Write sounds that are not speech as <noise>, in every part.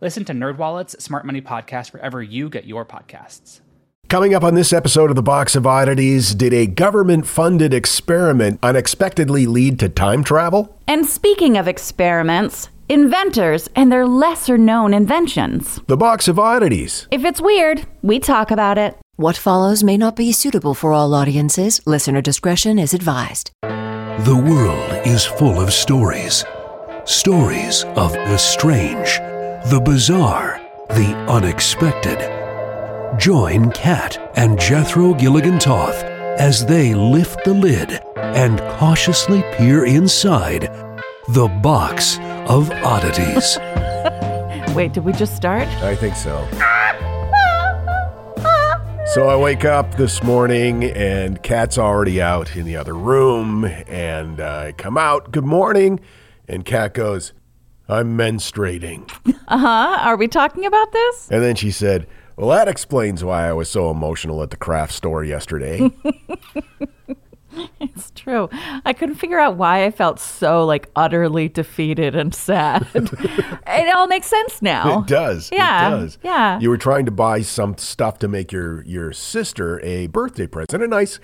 Listen to NerdWallet's Smart Money Podcast wherever you get your podcasts. Coming up on this episode of the Box of Oddities, did a government funded experiment unexpectedly lead to time travel? And speaking of experiments, inventors and their lesser known inventions. The Box of Oddities. If it's weird, we talk about it. What follows may not be suitable for all audiences. Listener discretion is advised. The world is full of stories. Stories of the strange, the bizarre, the unexpected. Join Kat and Jethro Gilligan Toth as they lift the lid and cautiously peer inside the box of oddities. <laughs> Wait, did we just start? I think so. So I wake up this morning and Kat's already out in the other room, and I come out. Good morning, and Kat goes, "I'm menstruating," <laughs> Uh huh. Are we talking about this? and then she said, "Well, that explains why I was so emotional at the craft store yesterday." <laughs> It's true. I couldn't figure out why I felt so like utterly defeated and sad. <laughs> it all makes sense now. It does. Yeah. It does. Yeah. You were trying to buy some stuff to make your your sister a birthday present, a nice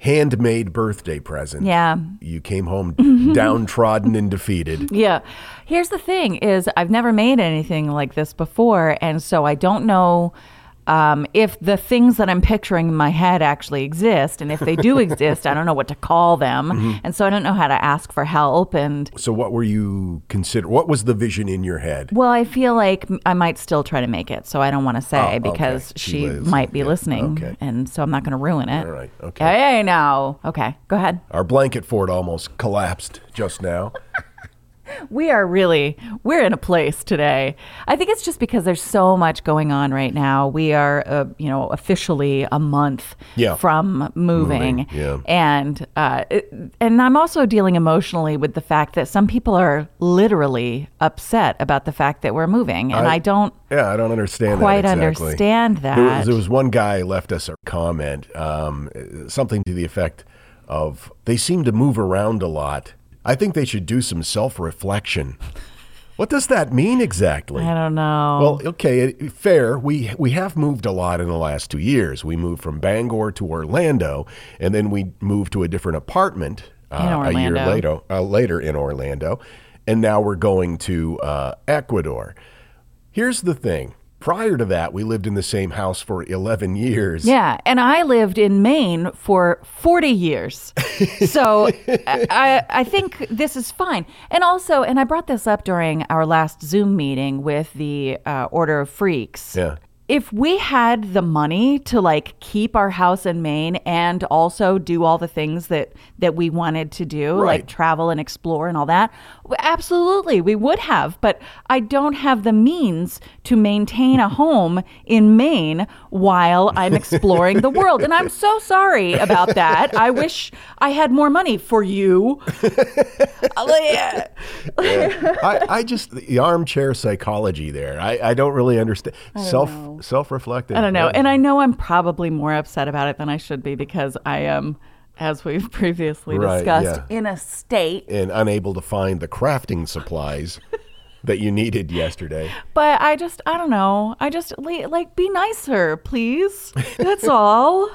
handmade birthday present. Yeah. You came home downtrodden and defeated. Yeah. Here's the thing is I've never made anything like this before and so I don't know um, if the things that I'm picturing in my head actually exist and if they do <laughs> exist, I don't know what to call them. Mm-hmm. And so I don't know how to ask for help and So what were you consider what was the vision in your head? well, I feel like I might still try to make it, so I don't want to say Oh, okay. because She she, might be Yeah, listening, okay. and so I'm not going to ruin it. All right, okay. Hey, now, okay, go ahead. Our blanket fort almost collapsed just now. <laughs> <laughs> We are really we're in a place today. I think it's just because there's so much going on right now. We are, uh, you know, officially a month Yeah. from moving, Moving, yeah. and uh, it- and I'm also dealing emotionally with the fact that some people are literally upset about the fact that we're moving, and I- I, don't Yeah, I don't understand quite that exactly. understand There that. was, there was one guy left us a comment, um, something to the effect of they seem to move around a lot. I think they should do some self reflection. What does that mean exactly? I don't know. Well, okay, fair. We we have moved a lot in the last two years. We moved from Bangor to Orlando, and then we moved to a different apartment uh, a year later. Uh, later in Orlando, and now we're going to uh, Ecuador. Here's the thing. Prior to that, we lived in the same house for 11 years. Yeah, and I lived in Maine for 40 years. <laughs> So I, I think this is fine. And also, and I brought this up during our last Zoom meeting with the uh, Order of Freaks. Yeah. If we had the money to like keep our house in Maine and also do all the things that that we wanted to do, Right. like travel and explore and all that, absolutely we would have. But I don't have the means to maintain a home in Maine while I'm exploring the world, and I'm so sorry about that. I wish I had more money for you. I, I just the armchair psychology there. I, I don't really understand self self reflective. I don't know. And I know I'm probably more upset about it than I should be because I am, as we've previously Right, discussed, yeah. in a state. and unable to find the crafting supplies that you needed yesterday. But I just, I don't know. I just, like, be nicer, please. That's <laughs> all.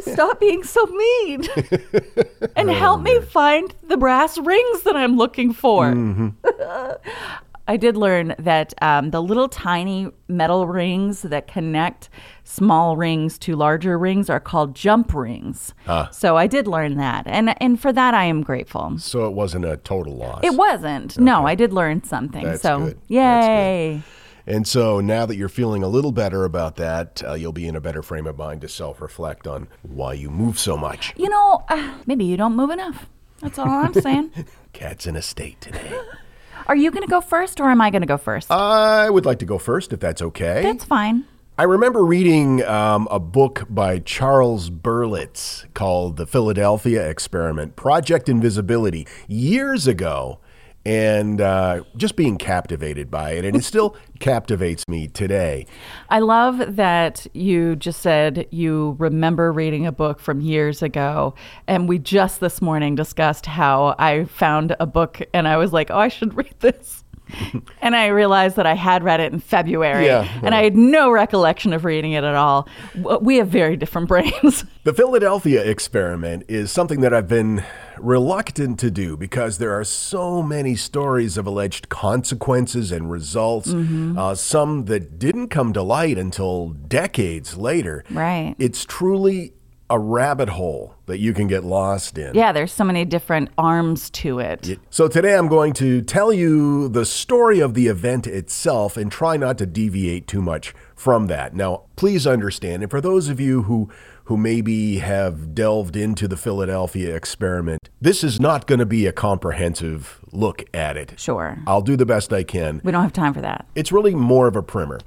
Stop being so mean. <laughs> and oh, help me find the brass rings that I'm looking for. Mm-hmm. <laughs> I did learn that um, the little tiny metal rings that connect small rings to larger rings are called jump rings. So I did learn that, and and for that I am grateful. So it wasn't a total loss. It wasn't. No, I did learn something. That's so good. yay! And so now that you're feeling a little better about that, uh, you'll be in a better frame of mind to self reflect on why you move so much. You know, uh, maybe you don't move enough. That's all I'm saying. <laughs> Kat's in a state today. <laughs> Are you going to go first, or am I going to go first? I would like to go first, if that's okay. That's fine. I remember reading um, a book by Charles Berlitz called The Philadelphia Experiment Project Invisibility years ago, and uh, just being captivated by it. And it still captivates me today. I love that you just said you remember reading a book from years ago. And we just this morning discussed how I found a book and I was like, oh, I should read this. <laughs> and I realized that I had read it in February. Yeah, and I had no recollection of reading it at all. We have very different <laughs> brains. The Philadelphia experiment is something that I've been reluctant to do because there are so many stories of alleged consequences and results, uh, some that didn't come to light until decades later. Right. It's truly a rabbit hole that you can get lost in. yeah, there's so many different arms to it. So today I'm going to tell you the story of the event itself and try not to deviate too much from that. Now, please understand, and for those of you who who maybe have delved into the Philadelphia experiment, this is not going to be a comprehensive look at it. Sure. I'll do the best I can. We don't have time for that. It's really more of a primer.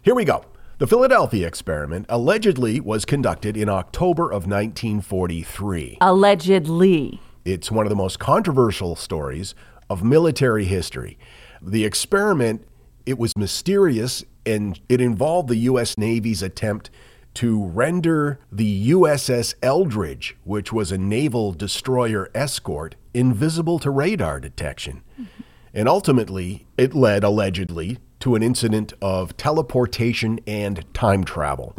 Here we go. The Philadelphia experiment allegedly was conducted in October of 1943. Allegedly. It's one of the most controversial stories of military history. The experiment, it was mysterious and it involved the US Navy's attempt to render the USS Eldridge, which was a naval destroyer escort, invisible to radar detection. And ultimately, it led allegedly to an incident of teleportation and time travel.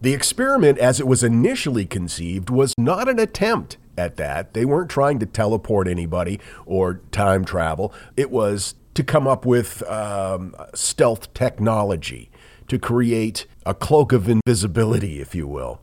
The experiment, as it was initially conceived, was not an attempt at that. They weren't trying to teleport anybody or time travel. It was to come up with um, stealth technology to create a cloak of invisibility, if you will.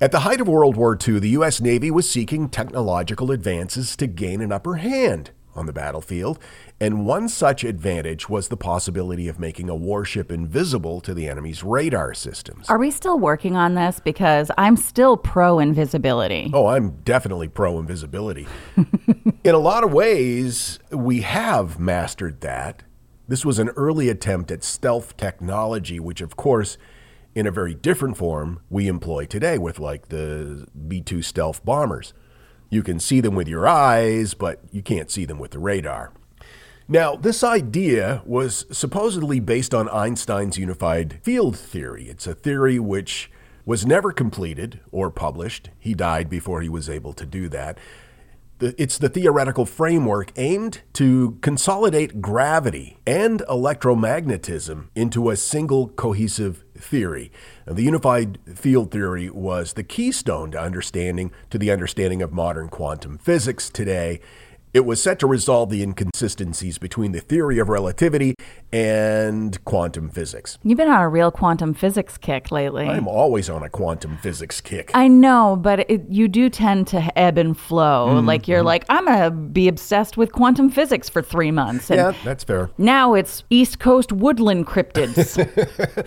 At the height of World War II, the U.S. Navy was seeking technological advances to gain an upper hand on the battlefield, and one such advantage was the possibility of making a warship invisible to the enemy's radar systems. Are we still working on this? Because I'm still pro invisibility. Oh, I'm definitely pro invisibility. <laughs> In a lot of ways, we have mastered that. This was an early attempt at stealth technology, which, of course, in a very different form, we employ today with like the B 2 stealth bombers. You can see them with your eyes, but you can't see them with the radar. Now, this idea was supposedly based on Einstein's unified field theory. It's a theory which was never completed or published. He died before he was able to do that. It's the theoretical framework aimed to consolidate gravity and electromagnetism into a single cohesive theory. And the unified field theory was the keystone to understanding to the understanding of modern quantum physics today. It was set to resolve the inconsistencies between the theory of relativity and quantum physics. You've been on a real quantum physics kick lately. I'm always on a quantum physics kick. I know, but it, you do tend to ebb and flow. Mm-hmm. Like you're like, I'm gonna be obsessed with quantum physics for three months, and yeah, that's fair. now it's East Coast woodland cryptids. <laughs>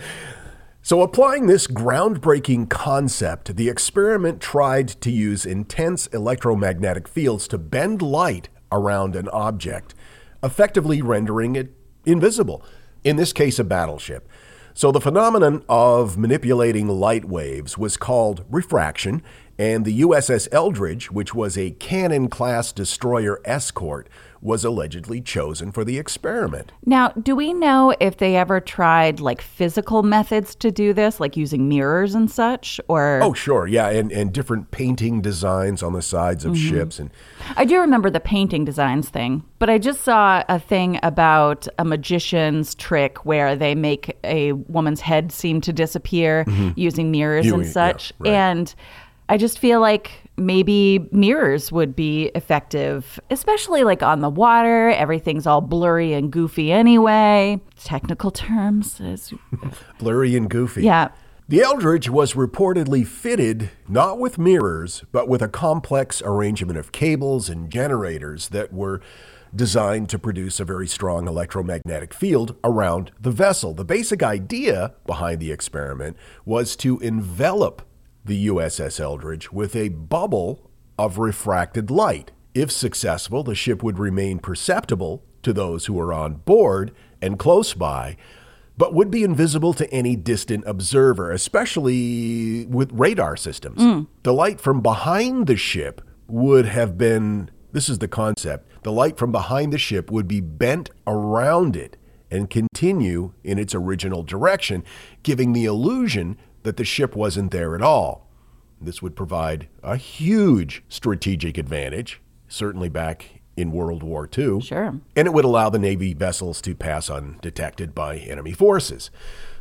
So, applying this groundbreaking concept, the experiment tried to use intense electromagnetic fields to bend light around an object, effectively rendering it invisible, in this case, a battleship. So, the phenomenon of manipulating light waves was called refraction, and the USS Eldridge, which was a cannon class destroyer escort, was allegedly chosen for the experiment. now, do we know if they ever tried like physical methods to do this, like using mirrors and such? Or Oh, sure, yeah, and, and different painting designs on the sides of mm-hmm. ships, and I do remember the painting designs thing, but I just saw a thing about a magician's trick where they make a woman's head seem to disappear mm-hmm. using mirrors and yeah, such. right. And I just feel like maybe mirrors would be effective, especially like on the water. Everything's all blurry and goofy anyway. Technical terms. Is, <laughs> Blurry and goofy. yeah. The Eldridge was reportedly fitted not with mirrors, but with a complex arrangement of cables and generators that were designed to produce a very strong electromagnetic field around the vessel. The basic idea behind the experiment was to envelop the USS Eldridge with a bubble of refracted light. If successful, the ship would remain perceptible to those who were on board and close by, but would be invisible to any distant observer, especially with radar systems. Mm. The light from behind the ship would have been this is the concept the light from behind the ship would be bent around it and continue in its original direction, giving the illusion that the ship wasn't there at all. This would provide a huge strategic advantage, certainly back in World War II. Sure. And it would allow the Navy vessels to pass undetected by enemy forces.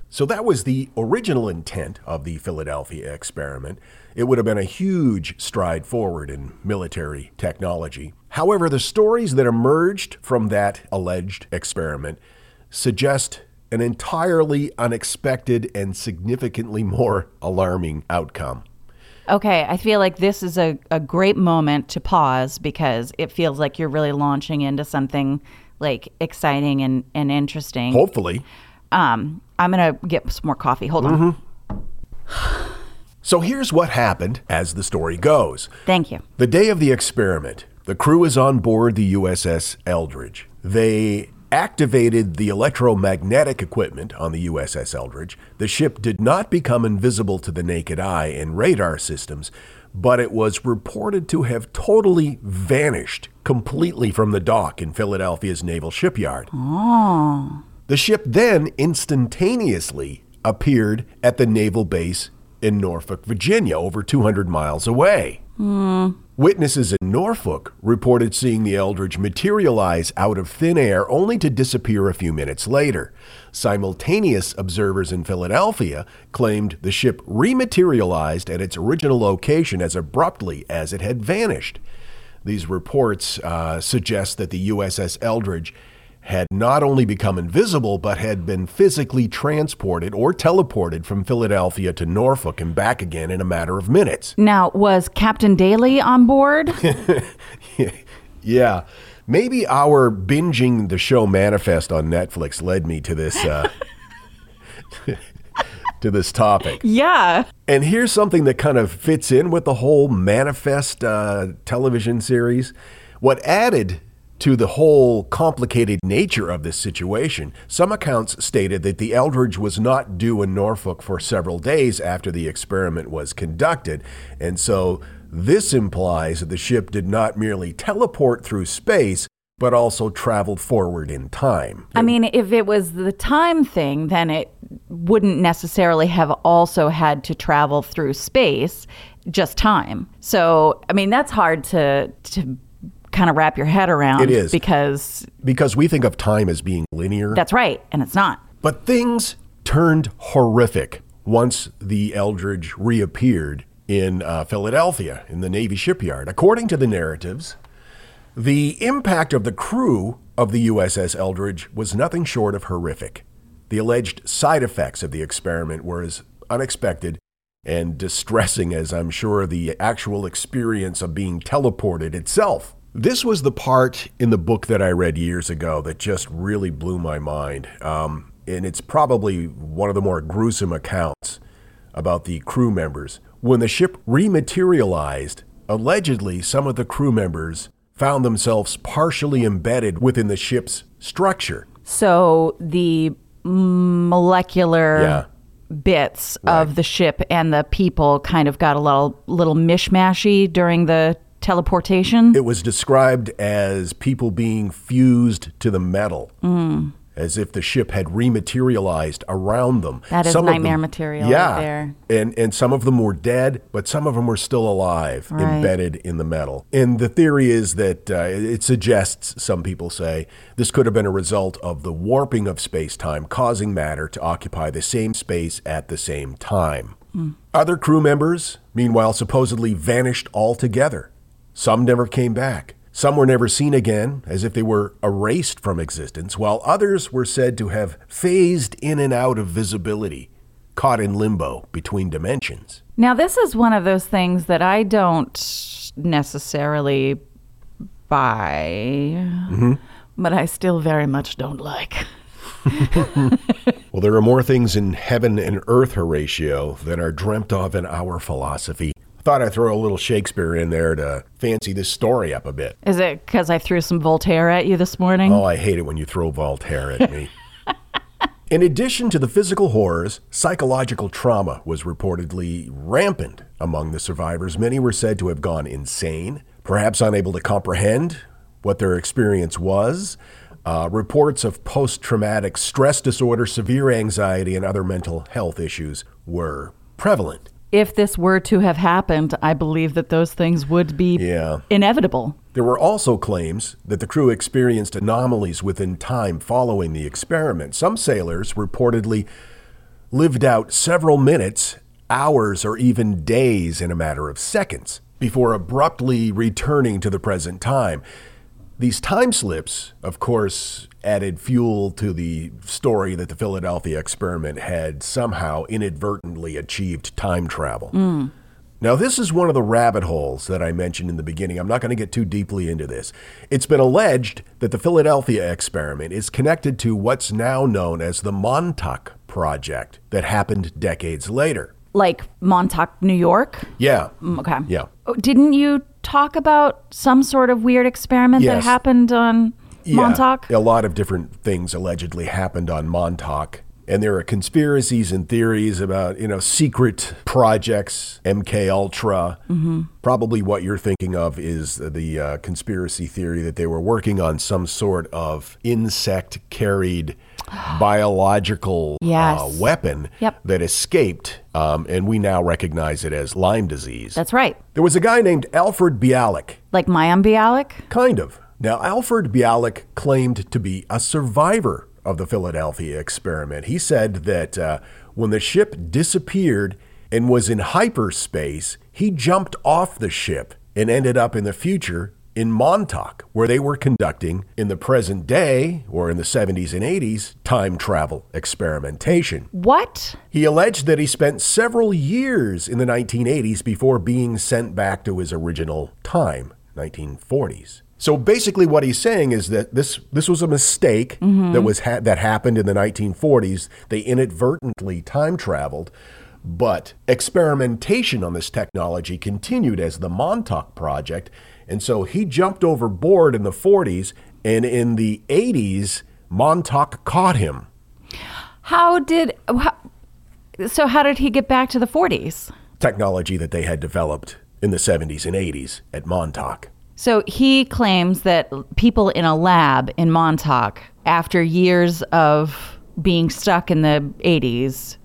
So that was the original intent of the Philadelphia experiment. It would have been a huge stride forward in military technology. However, the stories that emerged from that alleged experiment suggest an entirely unexpected and significantly more alarming outcome. Okay, I feel like this is a, a great moment to pause because it feels like you're really launching into something like exciting and, and interesting. Hopefully. Um, I'm gonna get some more coffee. Hold on. So here's what happened as the story goes. Thank you. The day of the experiment, the crew is on board the USS Eldridge. They activated the electromagnetic equipment on the USS Eldridge. The ship did not become invisible to the naked eye in radar systems, but it was reported to have totally vanished completely from the dock in Philadelphia's Naval Shipyard. Oh. The ship then instantaneously appeared at the naval base in Norfolk, Virginia, over 200 miles away. Hmm. Witnesses in Norfolk reported seeing the Eldridge materialize out of thin air only to disappear a few minutes later. Simultaneous observers in Philadelphia claimed the ship rematerialized at its original location as abruptly as it had vanished. These reports uh, suggest that the USS Eldridge had not only become invisible, but had been physically transported or teleported from Philadelphia to Norfolk and back again in a matter of minutes. Now, was Captain Daly on board? <laughs> Yeah. Maybe our binging the show Manifest on Netflix led me to this uh, <laughs> to this topic. yeah. And here's something that kind of fits in with the whole Manifest uh, television series. What added to the whole complicated nature of this situation, some accounts stated that the Eldridge was not due in Norfolk for several days after the experiment was conducted. And so this implies that the ship did not merely teleport through space, but also traveled forward in time. I mean, if it was the time thing, then it wouldn't necessarily have also had to travel through space, just time. So, I mean, that's hard to to kind of wrap your head around. It is. because Because we think of time as being linear. that's right, and it's not. But things turned horrific once the Eldridge reappeared in uh, Philadelphia in the Navy shipyard. According to the narratives, the impact of the crew of the USS Eldridge was nothing short of horrific. The alleged side effects of the experiment were as unexpected and distressing as I'm sure the actual experience of being teleported itself. This was the part in the book that I read years ago that just really blew my mind. Um, and it's probably one of the more gruesome accounts about the crew members. When the ship rematerialized, allegedly some of the crew members found themselves partially embedded within the ship's structure. So the molecular Yeah. bits of the ship and the people kind of got a little little mishmashy during the teleportation. It was described as people being fused to the metal, as if the ship had rematerialized around them. That is of nightmare them- material right Yeah, there. and and some of them were dead, but some of them were still alive, Right. embedded in the metal. And the theory is that uh, it suggests, some people say, this could have been a result of the warping of space time, causing matter to occupy the same space at the same time. Other crew members, meanwhile, supposedly vanished altogether. Some never came back. Some were never seen again, as if they were erased from existence, while others were said to have phased in and out of visibility, caught in limbo between dimensions. Now, this is one of those things that I don't necessarily buy, mm-hmm. but I still very much don't like. <laughs> Well, there are more things in heaven and earth, Horatio, than are dreamt of in our philosophy. Thought I'd throw a little Shakespeare in there to fancy this story up a bit. Is it because I threw some Voltaire at you this morning? Oh, I hate it when you throw Voltaire at me. <laughs> In addition to the physical horrors, psychological trauma was reportedly rampant among the survivors. Many were said to have gone insane, perhaps unable to comprehend what their experience was. Uh, reports of post traumatic stress disorder, severe anxiety, and other mental health issues were prevalent. If this were to have happened, I believe that those things would be Yeah. inevitable. There were also claims that the crew experienced anomalies within time following the experiment. Some sailors reportedly lived out several minutes, hours, or even days in a matter of seconds before abruptly returning to the present time. These time slips, of course, added fuel to the story that the Philadelphia experiment had somehow inadvertently achieved time travel. Now, this is one of the rabbit holes that I mentioned in the beginning. I'm not going to get too deeply into this. It's been alleged that the Philadelphia experiment is connected to what's now known as the Montauk Project that happened decades later. Like Montauk, New York. Yeah. Mm, Okay. Yeah. Oh, Didn't you talk about some sort of weird experiment that happened on Yeah. Montauk? A lot of different things allegedly happened on Montauk. And there are conspiracies and theories about, you know, secret projects, MK Ultra. Mm-hmm. Probably what you're thinking of is the uh, conspiracy theory that they were working on some sort of insect carried <gasps> biological Yes. uh, weapon Yep. that escaped. Um, and we now recognize it as Lyme disease. That's right. there was a guy named Alfred Bielek Like Mayim Bialik? Kind of. Now, Alfred Bielek claimed to be a survivor of the Philadelphia experiment. He said that uh, when the ship disappeared and was in hyperspace, he jumped off the ship and ended up in the future in Montauk, where they were conducting, in the present day, or in the 70s and 80s, time travel experimentation. What? He alleged that he spent several years in the 1980s before being sent back to his original time, 1940s. So basically, what he's saying is that this this was a mistake mm-hmm. that was ha- that happened in the 1940s. They inadvertently time traveled, but experimentation on this technology continued as the Montauk project, and so he jumped overboard in the 40s, and in the 80s, Montauk caught him. How did. How, so, how did he get back to the 40s? technology that they had developed in the 70s and 80s at Montauk. So, he claims that people in a lab in Montauk, after years of being stuck in the 80s,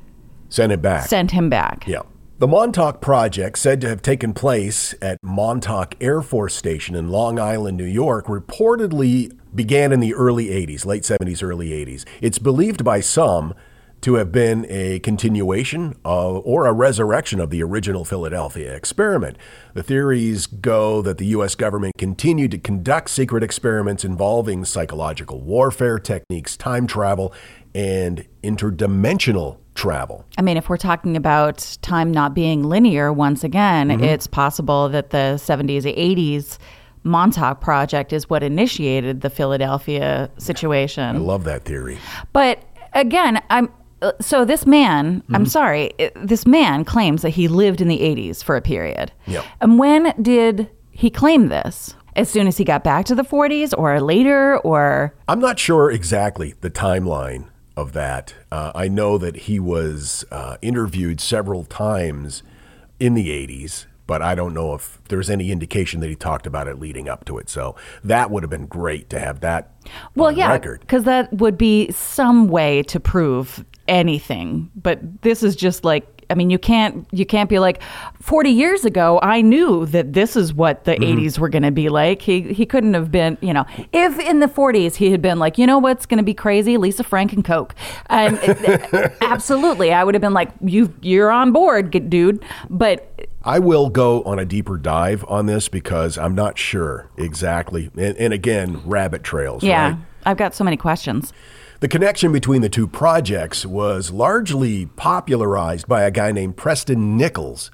Sent it back. sent him back. yeah. The Montauk Project, said to have taken place at Montauk Air Force Station in Long Island, New York, reportedly began in the early 80s, late 70s, early 80s. It's believed by some to have been a continuation of, or a resurrection of the original Philadelphia experiment. The theories go that the U.S. government continued to conduct secret experiments involving psychological warfare techniques, time travel, and interdimensional travel. I mean, if we're talking about time not being linear, once again, Mm-hmm. it's possible that the 70s, 80s Montauk Project is what initiated the Philadelphia situation. I love that theory. But again, I'm so this man, Mm-hmm. I'm sorry, uh, this man claims that he lived in the 80s for a period. Yep. And when did he claim this? As soon as he got back to the 40s or later or I'm not sure exactly the timeline of that. Uh, I know that he was uh, interviewed several times in the 80s, but I don't know if there's any indication that he talked about it leading up to it. So that would have been great to have that well, yeah, because that would be some way to prove anything. But this is just like I mean, you can't you can't be like 40 years ago I knew that this is what the mm-hmm. 80s were going to be like. He he couldn't have been, you know, if in the 40s he had been like, "You know what's going to be crazy? Lisa Frank and Coke." And <laughs> absolutely, I would have been like, "You you're on board, dude." But I will go on a deeper dive on this because I'm not sure exactly. And, and again, rabbit trails. yeah, right? I've got so many questions. The connection between the two projects was largely popularized by a guy named Preston Nichols.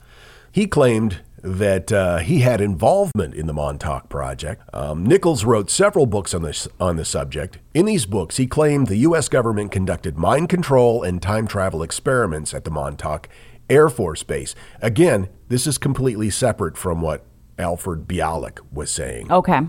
He claimed that uh, he had involvement in the Montauk Project. Um, Nichols wrote several books on this on the subject. In these books, he claimed the U.S. government conducted mind control and time travel experiments at the Montauk Air Force Base. Again, this is completely separate from what Alfred Bielek was saying. Okay.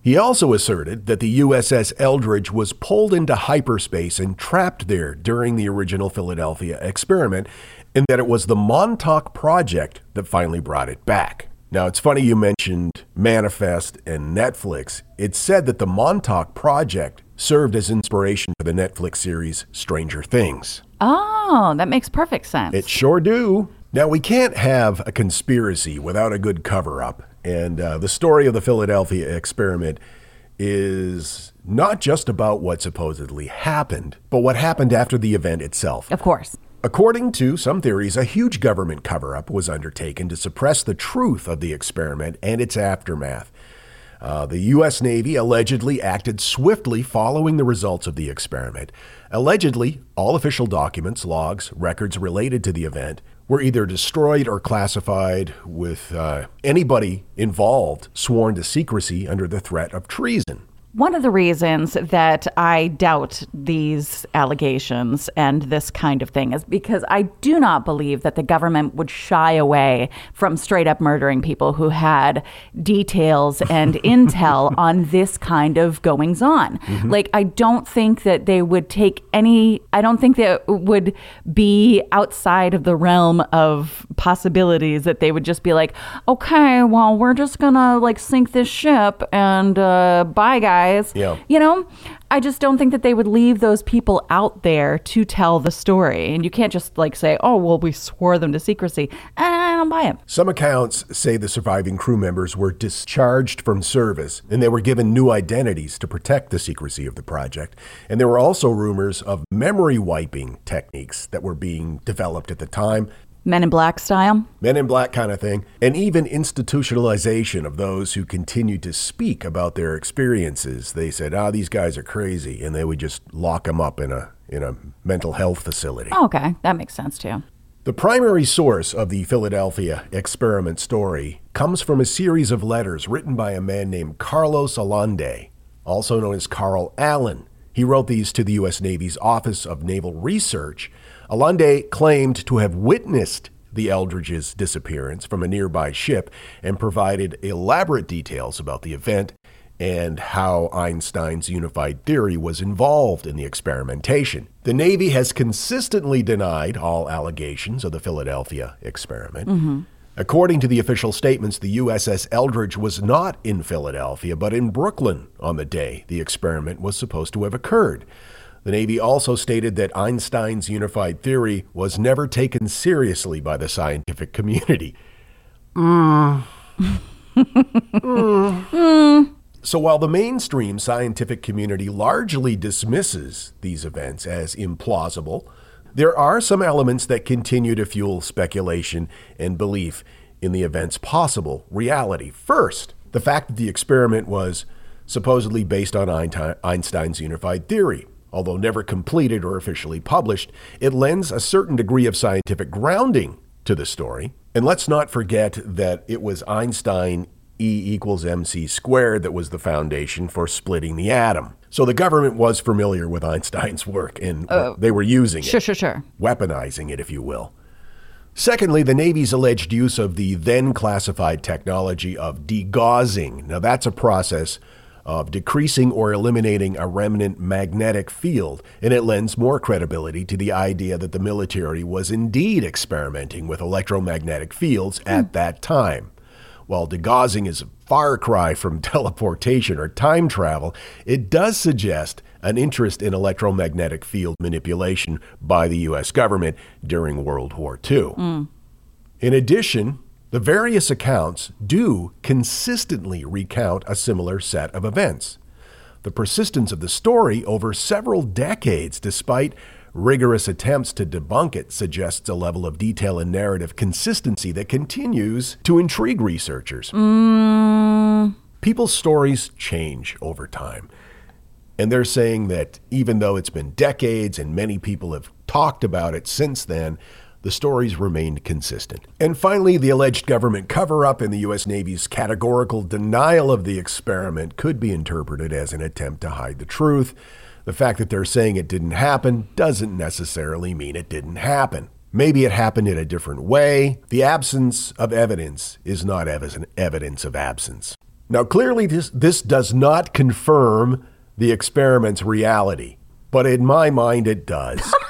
He also asserted that the USS Eldridge was pulled into hyperspace and trapped there during the original Philadelphia experiment, and that it was the Montauk Project that finally brought it back. Now, it's funny you mentioned Manifest and Netflix. It's said that the Montauk Project served as inspiration for the Netflix series Stranger Things. Oh, that makes perfect sense. It sure do. Now, we can't have a conspiracy without a good cover up. And uh, the story of the Philadelphia experiment is not just about what supposedly happened, but what happened after the event itself. of course. According to some theories, a huge government cover up was undertaken to suppress the truth of the experiment and its aftermath. Uh, the U.S. Navy allegedly acted swiftly following the results of the experiment. Allegedly, all official documents, logs, records related to the event were either destroyed or classified, with uh, anybody involved sworn to secrecy under the threat of treason. One of the reasons that I doubt these allegations and this kind of thing is because I do not believe that the government would shy away from straight up murdering people who had details and <laughs> intel on this kind of goings on. Like, I don't think that they would take any, I don't think that would be outside of the realm of possibilities that they would just be like, okay, well, we're just gonna like sink this ship and uh, bye, guys. Yeah. You know, I just don't think that they would leave those people out there to tell the story. And you can't just like say, oh, well, we swore them to secrecy. Eh, I don't buy it. Some accounts say the surviving crew members were discharged from service and they were given new identities to protect the secrecy of the project. And there were also rumors of memory wiping techniques that were being developed at the time. Men in Black style. Men in Black kind of thing, and even institutionalization of those who continued to speak about their experiences. They said, "Ah, these guys are crazy," and they would just lock them up in a in a mental health facility. Oh, okay. That makes sense too. The primary source of the Philadelphia experiment story comes from a series of letters written by a man named Carlos Allende, also known as Carl Allen. He wrote these to the U.S. Navy's Office of Naval Research. Allende claimed to have witnessed the Eldridge's disappearance from a nearby ship and provided elaborate details about the event and how Einstein's unified theory was involved in the experimentation. The Navy has consistently denied all allegations of the Philadelphia experiment. Mm-hmm. According to the official statements, the USS Eldridge was not in Philadelphia, but in Brooklyn on the day the experiment was supposed to have occurred. The Navy also stated that Einstein's unified theory was never taken seriously by the scientific community. Mm. <laughs> So while the mainstream scientific community largely dismisses these events as implausible, there are some elements that continue to fuel speculation and belief in the event's possible reality. First, the fact that the experiment was supposedly based on Einstein's unified theory. Although never completed or officially published, it lends a certain degree of scientific grounding to the story. And let's not forget that it was Einstein E equals mc squared that was the foundation for splitting the atom. So the government was familiar with Einstein's work and oh. they were using it Sure, sure, sure. weaponizing it, if you will. Secondly, the Navy's alleged use of the then classified technology of degaussing. Now, that's a process of decreasing or eliminating a remnant magnetic field, and it lends more credibility to the idea that the military was indeed experimenting with electromagnetic fields at hmm. that time. while degaussing is a far cry from <laughs> teleportation or time travel, it does suggest an interest in electromagnetic field manipulation by the U.S. government during World War II. Hmm. In addition, the various accounts do consistently recount a similar set of events. The persistence of the story over several decades, despite rigorous attempts to debunk it, suggests a level of detail and narrative consistency that continues to intrigue researchers. Mm. People's stories change over time. And they're saying that even though it's been decades and many people have talked about it since then, the stories remained consistent. And finally, the alleged government cover up in the U.S. Navy's categorical denial of the experiment could be interpreted as an attempt to hide the truth. The fact that they're saying it didn't happen doesn't necessarily mean it didn't happen. Maybe it happened in a different way. The absence of evidence is not ev- evidence of absence. Now, clearly, this, this does not confirm the experiment's reality, but in my mind, it does. <laughs>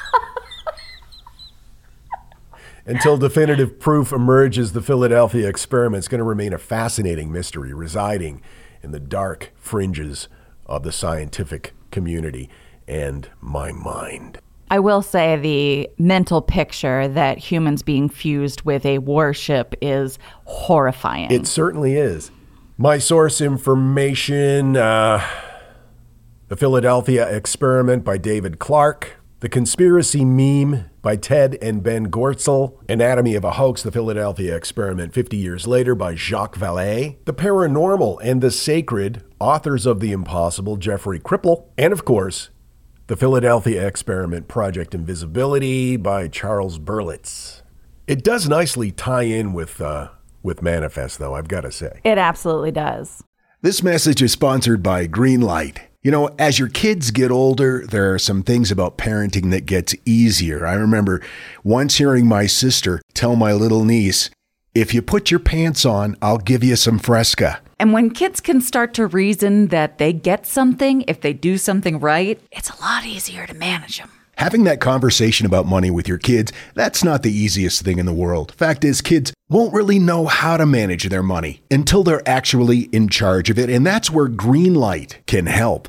Until definitive proof emerges, the Philadelphia experiment is going to remain a fascinating mystery residing in the dark fringes of the scientific community and my mind. I will say the mental picture that humans being fused with a warship is horrifying. It certainly is. My source information uh, The Philadelphia Experiment by David Clark, The Conspiracy Meme by Ted and Ben Goertzel, Anatomy of a Hoax, The Philadelphia Experiment 50 Years Later by Jacques Vallée, The Paranormal and the Sacred, Authors of the Impossible, Jeffrey Kripal, and of course, The Philadelphia Experiment Project Invisibility by Charles Berlitz. It does nicely tie in with, uh, with Manifest, though, I've got to say. it absolutely does. This message is sponsored by Greenlight. You know, as your kids get older, there are some things about parenting that gets easier. I remember once hearing my sister tell my little niece, "If you put your pants on, I'll give you some Fresca." And when kids can start to reason that they get something if they do something right, it's a lot easier to manage them. Having that conversation about money with your kids, that's not the easiest thing in the world. Fact is, kids won't really know how to manage their money until they're actually in charge of it, and that's where Greenlight can help.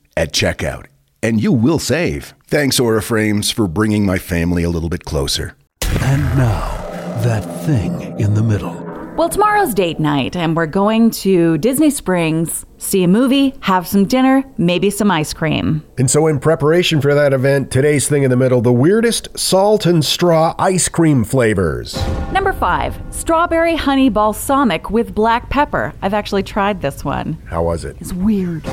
at checkout. And you will save. Thanks, Aura Frames, for bringing my family a little bit closer. And now, that thing in the middle. Well, tomorrow's date night, and we're going to Disney Springs, see a movie, have some dinner, maybe some ice cream. And so, in preparation for that event, today's thing in the middle the weirdest salt and straw ice cream flavors. Number five, strawberry honey balsamic with black pepper. I've actually tried this one. How was it? It's weird.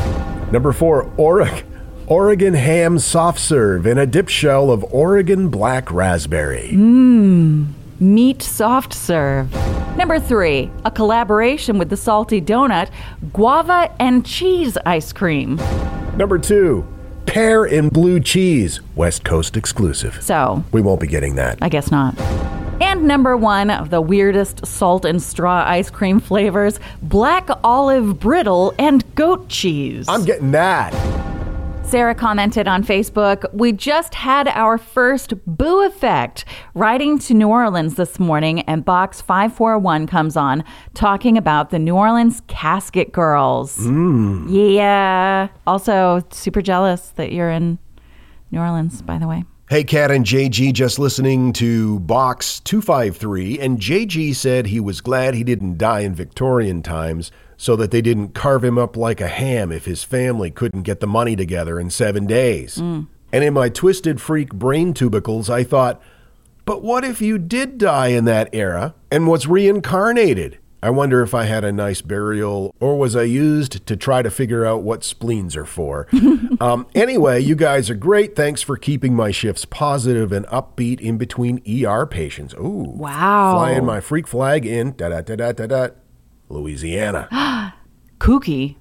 Number four, Oregon. <laughs> Oregon ham soft serve in a dip shell of Oregon black raspberry. Mmm. Meat soft serve. Number three, a collaboration with the salty donut, guava and cheese ice cream. Number two, pear and blue cheese, West Coast exclusive. So, We won't be getting that. I guess not. And number one of the weirdest salt and straw ice cream flavors, black olive brittle and goat cheese. I'm getting that. Sarah commented on Facebook, We just had our first boo effect. Riding to New Orleans this morning, and Box 541 comes on talking about the New Orleans Casket Girls. Hmm. Yeah. Also, super jealous that you're in New Orleans, by the way. Hey, Kat and JG, just listening to Box 253, and JG said he was glad he didn't die in Victorian times so that they didn't carve him up like a ham if his family couldn't get the money together in seven days. And in my twisted freak brain tubicles, I thought, but what if you did die in that era and was reincarnated? I wonder if I had a nice burial or was I used to try to figure out what spleens are for. <laughs> um, anyway, you guys are great. Thanks for keeping my shifts positive and upbeat in between ER patients. Ooh. Wow. Flying my freak flag in da da da da da da Louisiana. <gasps> kooky.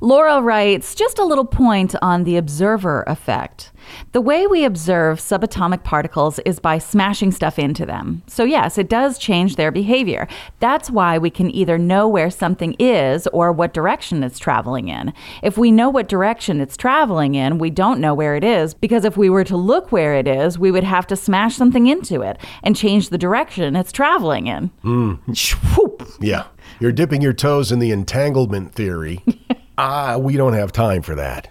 Laura writes just a little point on the observer effect. The way we observe subatomic particles is by smashing stuff into them. So, yes, it does change their behavior. That's why we can either know where something is or what direction it's traveling in. If we know what direction it's traveling in, we don't know where it is because if we were to look where it is, we would have to smash something into it and change the direction it's traveling in. Hmm. Swoop. yeah. You're dipping your toes in the entanglement theory. <laughs> ah, we don't have time for that.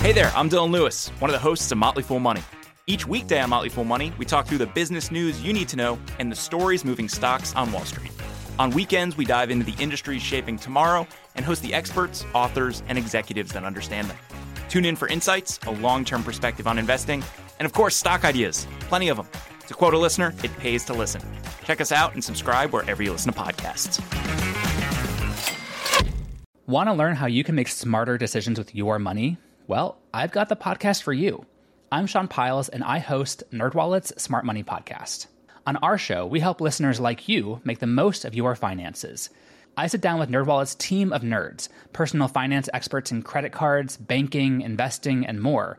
Hey there, I'm Dylan Lewis, one of the hosts of Motley Fool Money. Each weekday on Motley Fool Money, we talk through the business news you need to know and the stories moving stocks on Wall Street. On weekends, we dive into the industries shaping tomorrow and host the experts, authors, and executives that understand them. Tune in for insights, a long term perspective on investing, and of course, stock ideas. Plenty of them. To quote a listener, it pays to listen. Check us out and subscribe wherever you listen to podcasts. Want to learn how you can make smarter decisions with your money? Well, I've got the podcast for you. I'm Sean Pyles and I host NerdWallet's Smart Money Podcast. On our show, we help listeners like you make the most of your finances. I sit down with NerdWallet's team of nerds, personal finance experts in credit cards, banking, investing, and more.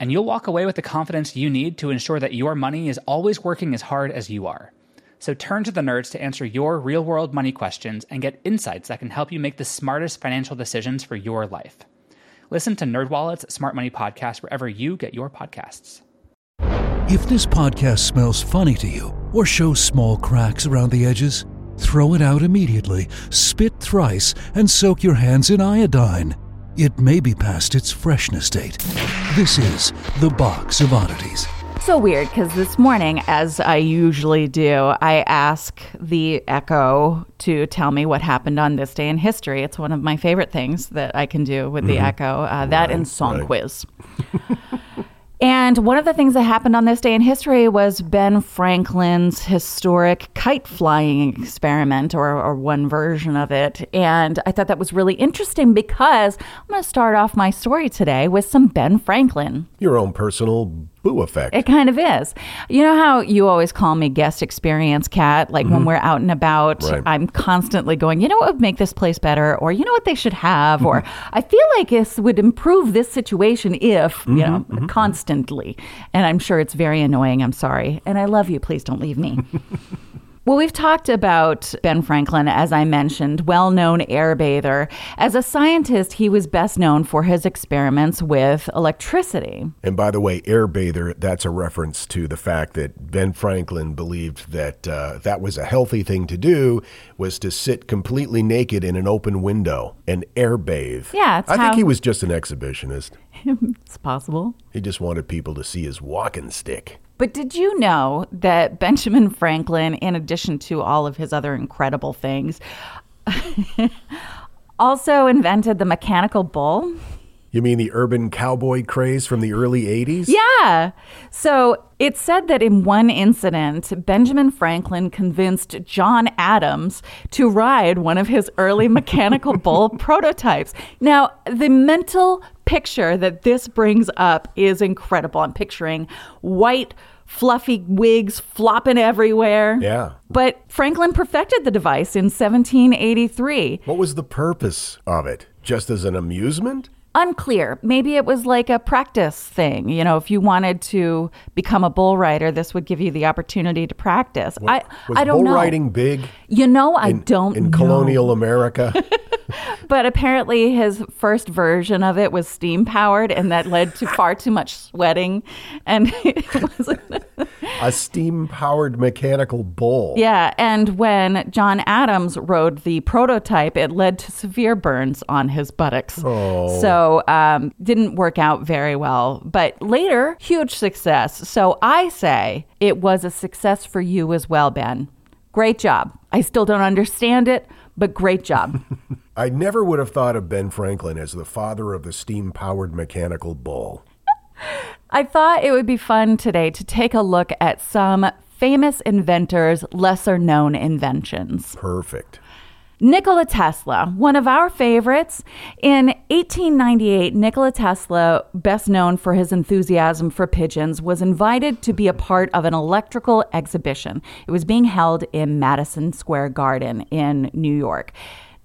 And you'll walk away with the confidence you need to ensure that your money is always working as hard as you are. So turn to the nerds to answer your real world money questions and get insights that can help you make the smartest financial decisions for your life. Listen to NerdWallet's Smart Money Podcast wherever you get your podcasts. If this podcast smells funny to you or shows small cracks around the edges, throw it out immediately, spit thrice, and soak your hands in iodine. It may be past its freshness date. This is The Box of Oddities. So weird because this morning, as I usually do, I ask the Echo to tell me what happened on this day in history. It's one of my favorite things that I can do with the Echo. Uh, that and Song right. Quiz. <laughs> and one of the things that happened on this day in history was Ben Franklin's historic kite flying experiment, or, or one version of it. And I thought that was really interesting because I'm going to start off my story today with some Ben Franklin. Your own personal boo effect. It kind of is. You know how you always call me guest experience Kat? Like when we're out and about, Mm-hmm. Right. I'm constantly going, you know what would make this place better? Or you know what they should have? Or I feel like this would improve this situation if, you know, Mm-hmm, constantly. And I'm sure it's very annoying. I'm sorry. And I love you. Please don't leave me. <laughs> Well, we've talked about Ben Franklin, as I mentioned, well known air bather. As a scientist, he was best known for his experiments with electricity. And by the way, air bather, that's a reference to the fact that Ben Franklin believed that uh, that was a healthy thing to do, was to sit completely naked in an open window and air bathe. Yeah, it's I how- think he was just an exhibitionist. <laughs> It's possible. He just wanted people to see his walking stick. But did you know that Benjamin Franklin, in addition to all of his other incredible things, <laughs> also invented the mechanical bull? You mean the urban cowboy craze from the early 80s? Yeah. So it's said that in one incident, Benjamin Franklin convinced John Adams to ride one of his early mechanical bull <laughs> prototypes. Now, the mental picture that this brings up is incredible. I'm picturing white, fluffy wigs flopping everywhere. Yeah. But Franklin perfected the device in 1783. What was the purpose of it? Just as an amusement? Unclear. Maybe it was like a practice thing. You know, if you wanted to become a bull rider, this would give you the opportunity to practice. I Was I don't bull know. riding big You know, I in, don't in know. colonial America? <laughs> <laughs> But apparently, his first version of it was steam powered, and that led to far too much sweating. And <laughs> a steam powered mechanical bull. yeah. And when John Adams rode the prototype, it led to severe burns on his buttocks. Oh. So um, didn't work out very well. But later, huge success. So I say it was a success for you as well, Ben. Great job. I still don't understand it, but great job. <laughs> I never would have thought of Ben Franklin as the father of the steam powered mechanical bull. I thought it would be fun today to take a look at some famous inventors' lesser known inventions. Perfect. Nikola Tesla, one of our favorites. In 1898, Nikola Tesla, best known for his enthusiasm for pigeons, was invited to be a part of an electrical exhibition. It was being held in Madison Square Garden in New York.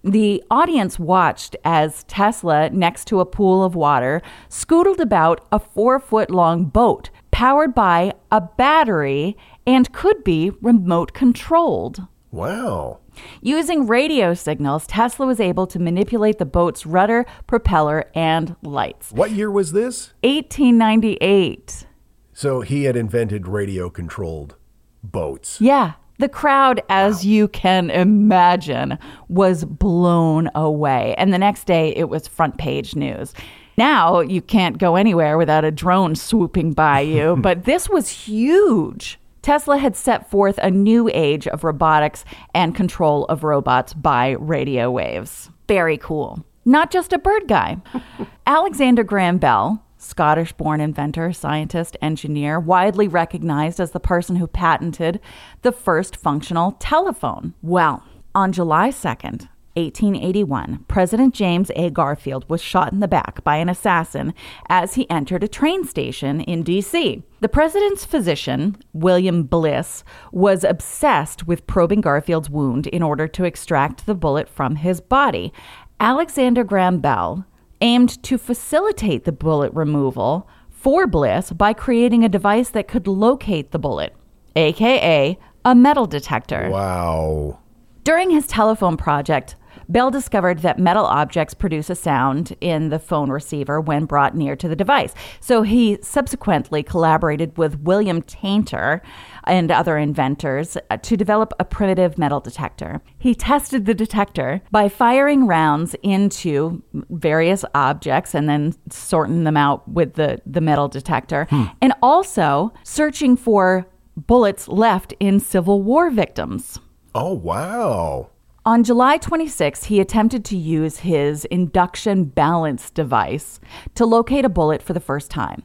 The audience watched as Tesla, next to a pool of water, scootled about a four foot long boat powered by a battery and could be remote controlled. Wow. Using radio signals, Tesla was able to manipulate the boat's rudder, propeller, and lights. What year was this? 1898. So he had invented radio controlled boats. Yeah. The crowd, as you can imagine, was blown away. And the next day, it was front page news. Now you can't go anywhere without a drone swooping by you, <laughs> but this was huge. Tesla had set forth a new age of robotics and control of robots by radio waves. Very cool. Not just a bird guy. <laughs> Alexander Graham Bell, Scottish born inventor, scientist, engineer, widely recognized as the person who patented the first functional telephone. Well, on July 2nd, 1881, President James A. Garfield was shot in the back by an assassin as he entered a train station in D.C. The president's physician, William Bliss, was obsessed with probing Garfield's wound in order to extract the bullet from his body. Alexander Graham Bell aimed to facilitate the bullet removal for Bliss by creating a device that could locate the bullet, aka a metal detector. Wow. During his telephone project, Bell discovered that metal objects produce a sound in the phone receiver when brought near to the device. So he subsequently collaborated with William Tainter and other inventors uh, to develop a primitive metal detector. He tested the detector by firing rounds into various objects and then sorting them out with the, the metal detector, and also searching for bullets left in Civil War victims. Oh, wow. On July 26, he attempted to use his induction balance device to locate a bullet for the first time.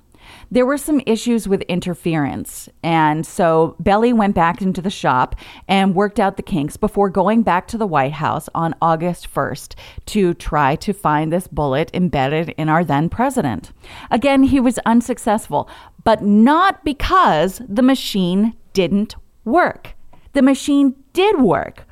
There were some issues with interference, and so Belly went back into the shop and worked out the kinks before going back to the White House on August 1st to try to find this bullet embedded in our then president. Again, he was unsuccessful, but not because the machine didn't work. The machine did work,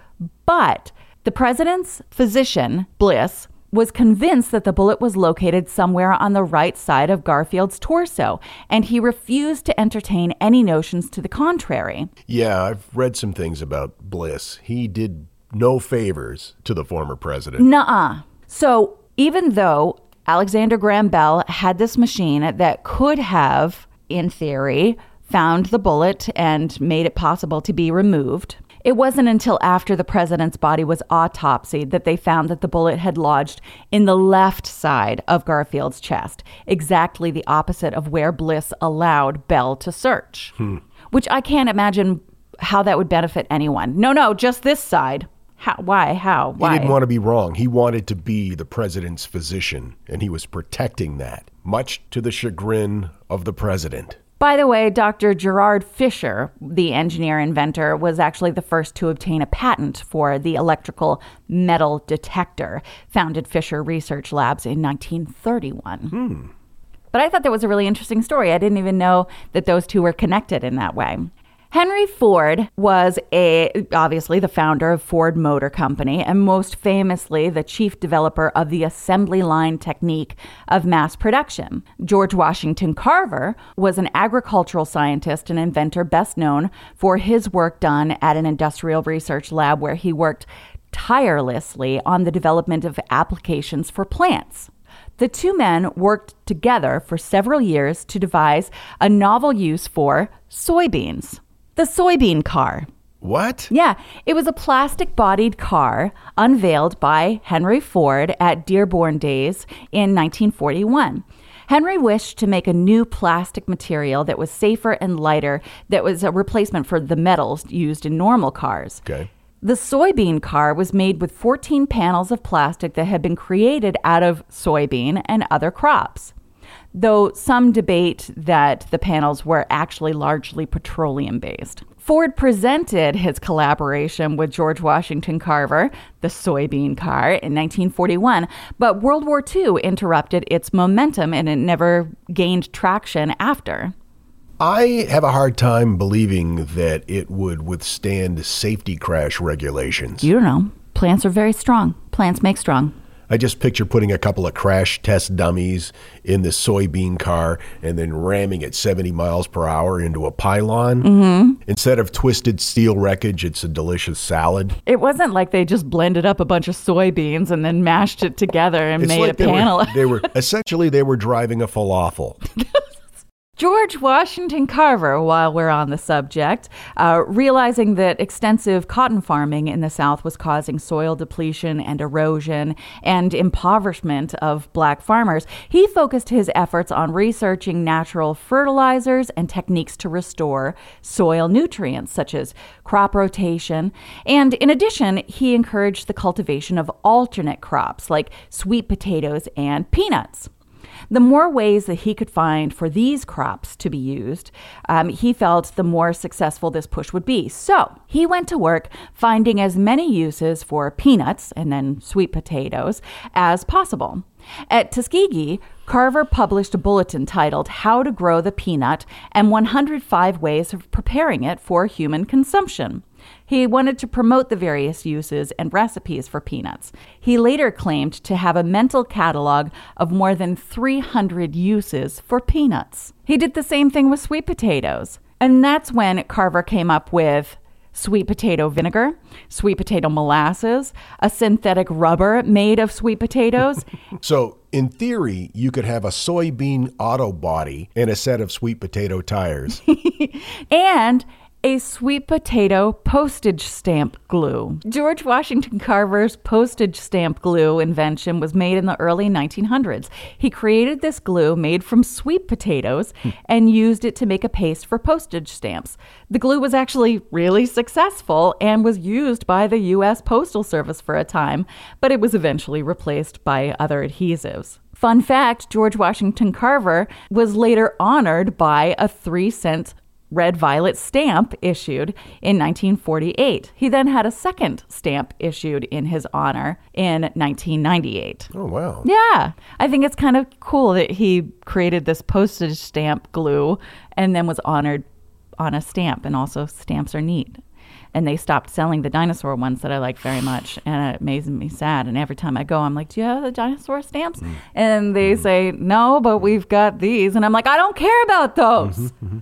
but the president's physician, Bliss, was convinced that the bullet was located somewhere on the right side of Garfield's torso, and he refused to entertain any notions to the contrary. Yeah, I've read some things about Bliss. He did no favors to the former president. Nuh-uh. So even though Alexander Graham Bell had this machine that could have, in theory, found the bullet and made it possible to be removed, it wasn't until after the president's body was autopsied that they found that the bullet had lodged in the left side of Garfield's chest, exactly the opposite of where Bliss allowed Bell to search. Hmm. Which I can't imagine how that would benefit anyone. No, no, just this side. How? Why? How? Why? He didn't want to be wrong. He wanted to be the president's physician, and he was protecting that, much to the chagrin of the president. By the way, Dr. Gerhard Fisher, the engineer inventor, was actually the first to obtain a patent for the electrical metal detector founded Fisher Research Labs in 1931. Hmm. But I thought that was a really interesting story. I didn't even know that those two were connected in that way. Henry Ford was a obviously the founder of Ford Motor Company and most famously the chief developer of the assembly line technique of mass production. George Washington Carver was an agricultural scientist and inventor best known for his work done at an industrial research lab where he worked tirelessly on the development of applications for plants. The two men worked together for several years to devise a novel use for soybeans. The soybean car. What? Yeah, it was a plastic bodied car unveiled by Henry Ford at Dearborn Days in 1941. Henry wished to make a new plastic material that was safer and lighter, that was a replacement for the metals used in normal cars. Okay. The soybean car was made with 14 panels of plastic that had been created out of soybean and other crops, though some debate that the panels were actually largely petroleum based. Ford presented his collaboration with George Washington Carver, the soybean car, in 1941, but World War II interrupted its momentum and it never gained traction after. I have a hard time believing that it would withstand safety crash regulations. You don't know. Plants are very strong. Plants make strong. I just picture putting a couple of crash test dummies in the soybean car and then ramming it 70 miles per hour into a pylon. Mm-hmm. Instead of twisted steel wreckage, it's a delicious salad. It wasn't like they just blended up a bunch of soybeans and then mashed it together and It's made like a they panel. Were, they were <laughs> essentially they were driving a falafel. <laughs> George Washington Carver, while we're on the subject, uh, realizing that extensive cotton farming in the South was causing soil depletion and erosion and impoverishment of black farmers, he focused his efforts on researching natural fertilizers and techniques to restore soil nutrients, such as crop rotation. And in addition, he encouraged the cultivation of alternate crops like sweet potatoes and peanuts. The more ways that he could find for these crops to be used, um, he felt the more successful this push would be. So he went to work finding as many uses for peanuts and then sweet potatoes as possible. At Tuskegee, Carver published a bulletin titled How to Grow the Peanut and 105 Ways of Preparing It for Human Consumption. He wanted to promote the various uses and recipes for peanuts. He later claimed to have a mental catalog of more than 300 uses for peanuts. He did the same thing with sweet potatoes. And that's when Carver came up with sweet potato vinegar, sweet potato molasses, a synthetic rubber made of sweet potatoes. <laughs> So, in theory, you could have a soybean auto body and a set of sweet potato tires. <laughs> and a sweet potato postage stamp glue. George Washington Carver's postage stamp glue invention was made in the early 1900s. He created this glue made from sweet potatoes hmm. and used it to make a paste for postage stamps. The glue was actually really successful and was used by the U.S. Postal Service for a time, but it was eventually replaced by other adhesives. Fun fact George Washington Carver was later honored by a three cent red violet stamp issued in 1948. He then had a second stamp issued in his honor in 1998. Oh, wow. Yeah, I think it's kind of cool that he created this postage stamp glue and then was honored on a stamp. And also, stamps are neat. And they stopped selling the dinosaur ones that I like very much, and it makes me sad. And every time I go, I'm like, "Do you have the dinosaur stamps?" Mm. And they mm-hmm. say, "No, but we've got these." And I'm like, "I don't care about those." Mm-hmm. Mm-hmm.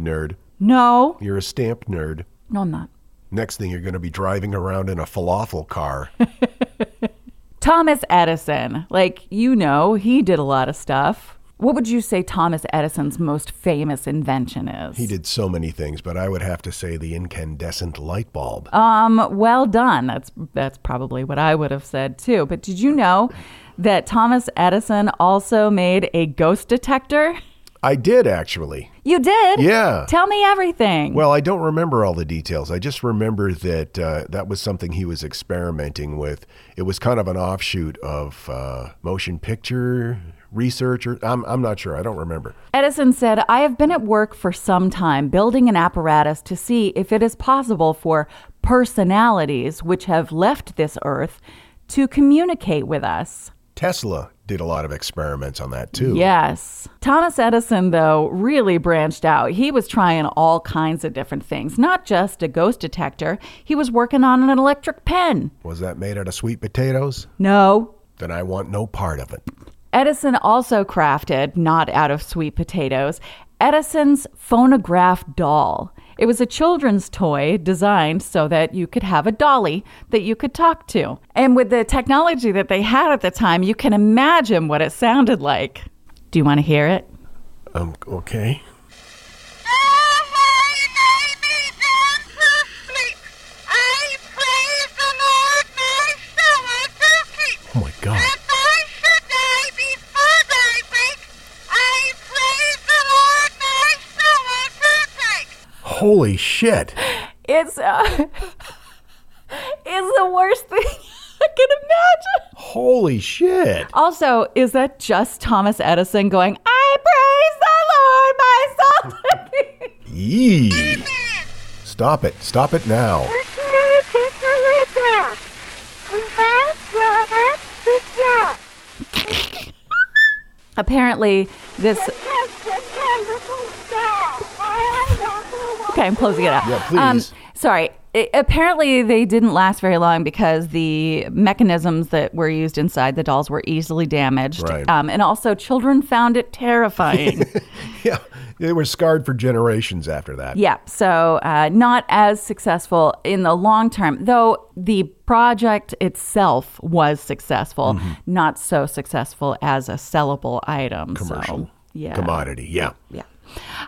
Nerd. No, You're a stamp nerd. no, I'm not. Next thing, you're going to be driving around in a falafel car. <laughs> Thomas Edison, like you know, he did a lot of stuff. What would you say Thomas Edison's most famous invention is? he did so many things, but I would have to say the incandescent light bulb. Um, well done. That's that's probably what I would have said too. But did you know that Thomas Edison also made a ghost detector? <laughs> I did actually. You did? Yeah. Tell me everything. Well, I don't remember all the details. I just remember that uh, that was something he was experimenting with. It was kind of an offshoot of uh, motion picture research, or I'm, I'm not sure. I don't remember. Edison said, I have been at work for some time building an apparatus to see if it is possible for personalities which have left this earth to communicate with us. Tesla did a lot of experiments on that too. Yes. Thomas Edison, though, really branched out. He was trying all kinds of different things, not just a ghost detector. He was working on an electric pen. Was that made out of sweet potatoes? No. Then I want no part of it. Edison also crafted, not out of sweet potatoes, Edison's phonograph doll. It was a children's toy designed so that you could have a dolly that you could talk to. And with the technology that they had at the time, you can imagine what it sounded like. Do you want to hear it? Um, okay. Oh my God. Holy shit. It's uh, <laughs> it's the worst thing <laughs> I can imagine. Holy shit. Also, is that just Thomas Edison going, I praise the Lord, my soul? to Yee. Stop it. Stop it now. Apparently, this. Okay, I'm closing it up. Yeah, please. Um, sorry. I- apparently, they didn't last very long because the mechanisms that were used inside the dolls were easily damaged. Right. Um, and also, children found it terrifying. <laughs> Yeah. They were scarred for generations after that. Yeah, so uh, not as successful in the long term, though the project itself was successful, not so successful as a sellable item. Commercial. So, yeah. Commodity. Yeah. Yeah.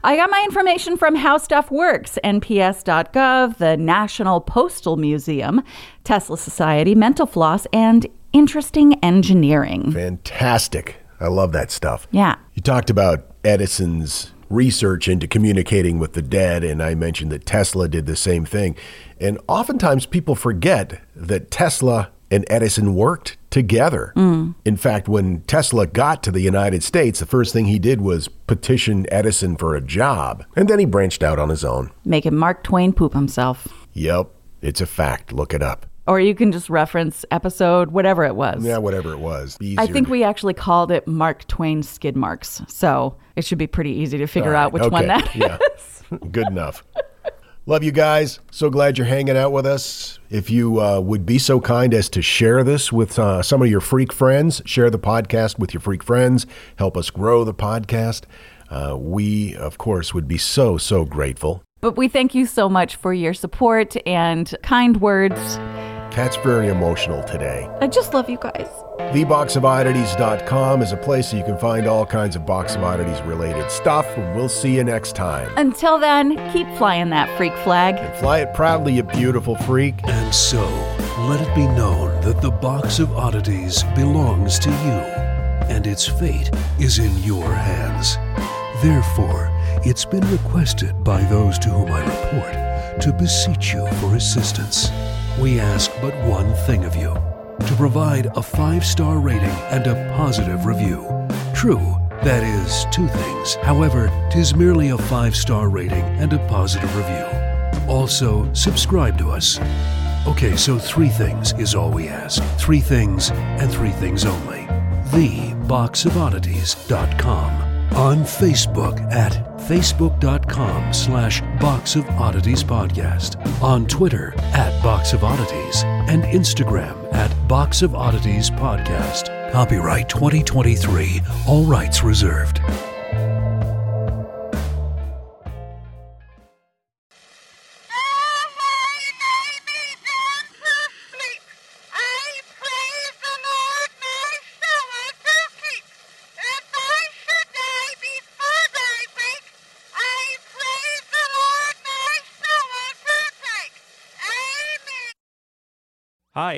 I got my information from How Stuff Works, NPS.gov, the National Postal Museum, Tesla Society, Mental Floss, and Interesting Engineering. Fantastic. I love that stuff. Yeah. You talked about Edison's research into communicating with the dead, and I mentioned that Tesla did the same thing. And oftentimes people forget that Tesla and Edison worked together. Mm. In fact, when Tesla got to the United States, the first thing he did was petition Edison for a job. And then he branched out on his own. Making Mark Twain poop himself. Yep, it's a fact. Look it up. Or you can just reference episode, whatever it was. Yeah, whatever it was. I think to- we actually called it Mark Twain skid marks. So it should be pretty easy to figure All out right, which one okay, that <laughs> is. yeah. Good enough. Love you guys. So glad you're hanging out with us. If you uh, would be so kind as to share this with uh, some of your freak friends, share the podcast with your freak friends, help us grow the podcast. Uh, we, of course, would be so, so grateful. But we thank you so much for your support and kind words. Kat's very emotional today. I just love you guys. TheBoxOfOddities.com is a place you can find all kinds of Box of Oddities related stuff. And we'll see you next time. Until then, keep flying that freak flag. Fly it proudly, you beautiful freak. And so, let it be known that the box of oddities belongs to you, and its fate is in your hands. Therefore, it's been requested by those to whom I report to beseech you for assistance. We ask but one thing of you to provide a five star rating and a positive review. True, that is two things. However, tis merely a five star rating and a positive review. Also, subscribe to us. Okay, so three things is all we ask. Three things and three things only. TheBoxOfOddities.com. On Facebook at facebook.com slash Box of Oddities Podcast. On Twitter at Box of Oddities. And Instagram at Box of Oddities Podcast. Copyright 2023. All rights reserved.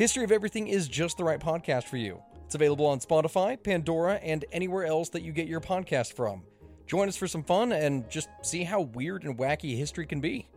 History of Everything is just the right podcast for you. It's available on Spotify, Pandora, and anywhere else that you get your podcast from. Join us for some fun and just see how weird and wacky history can be.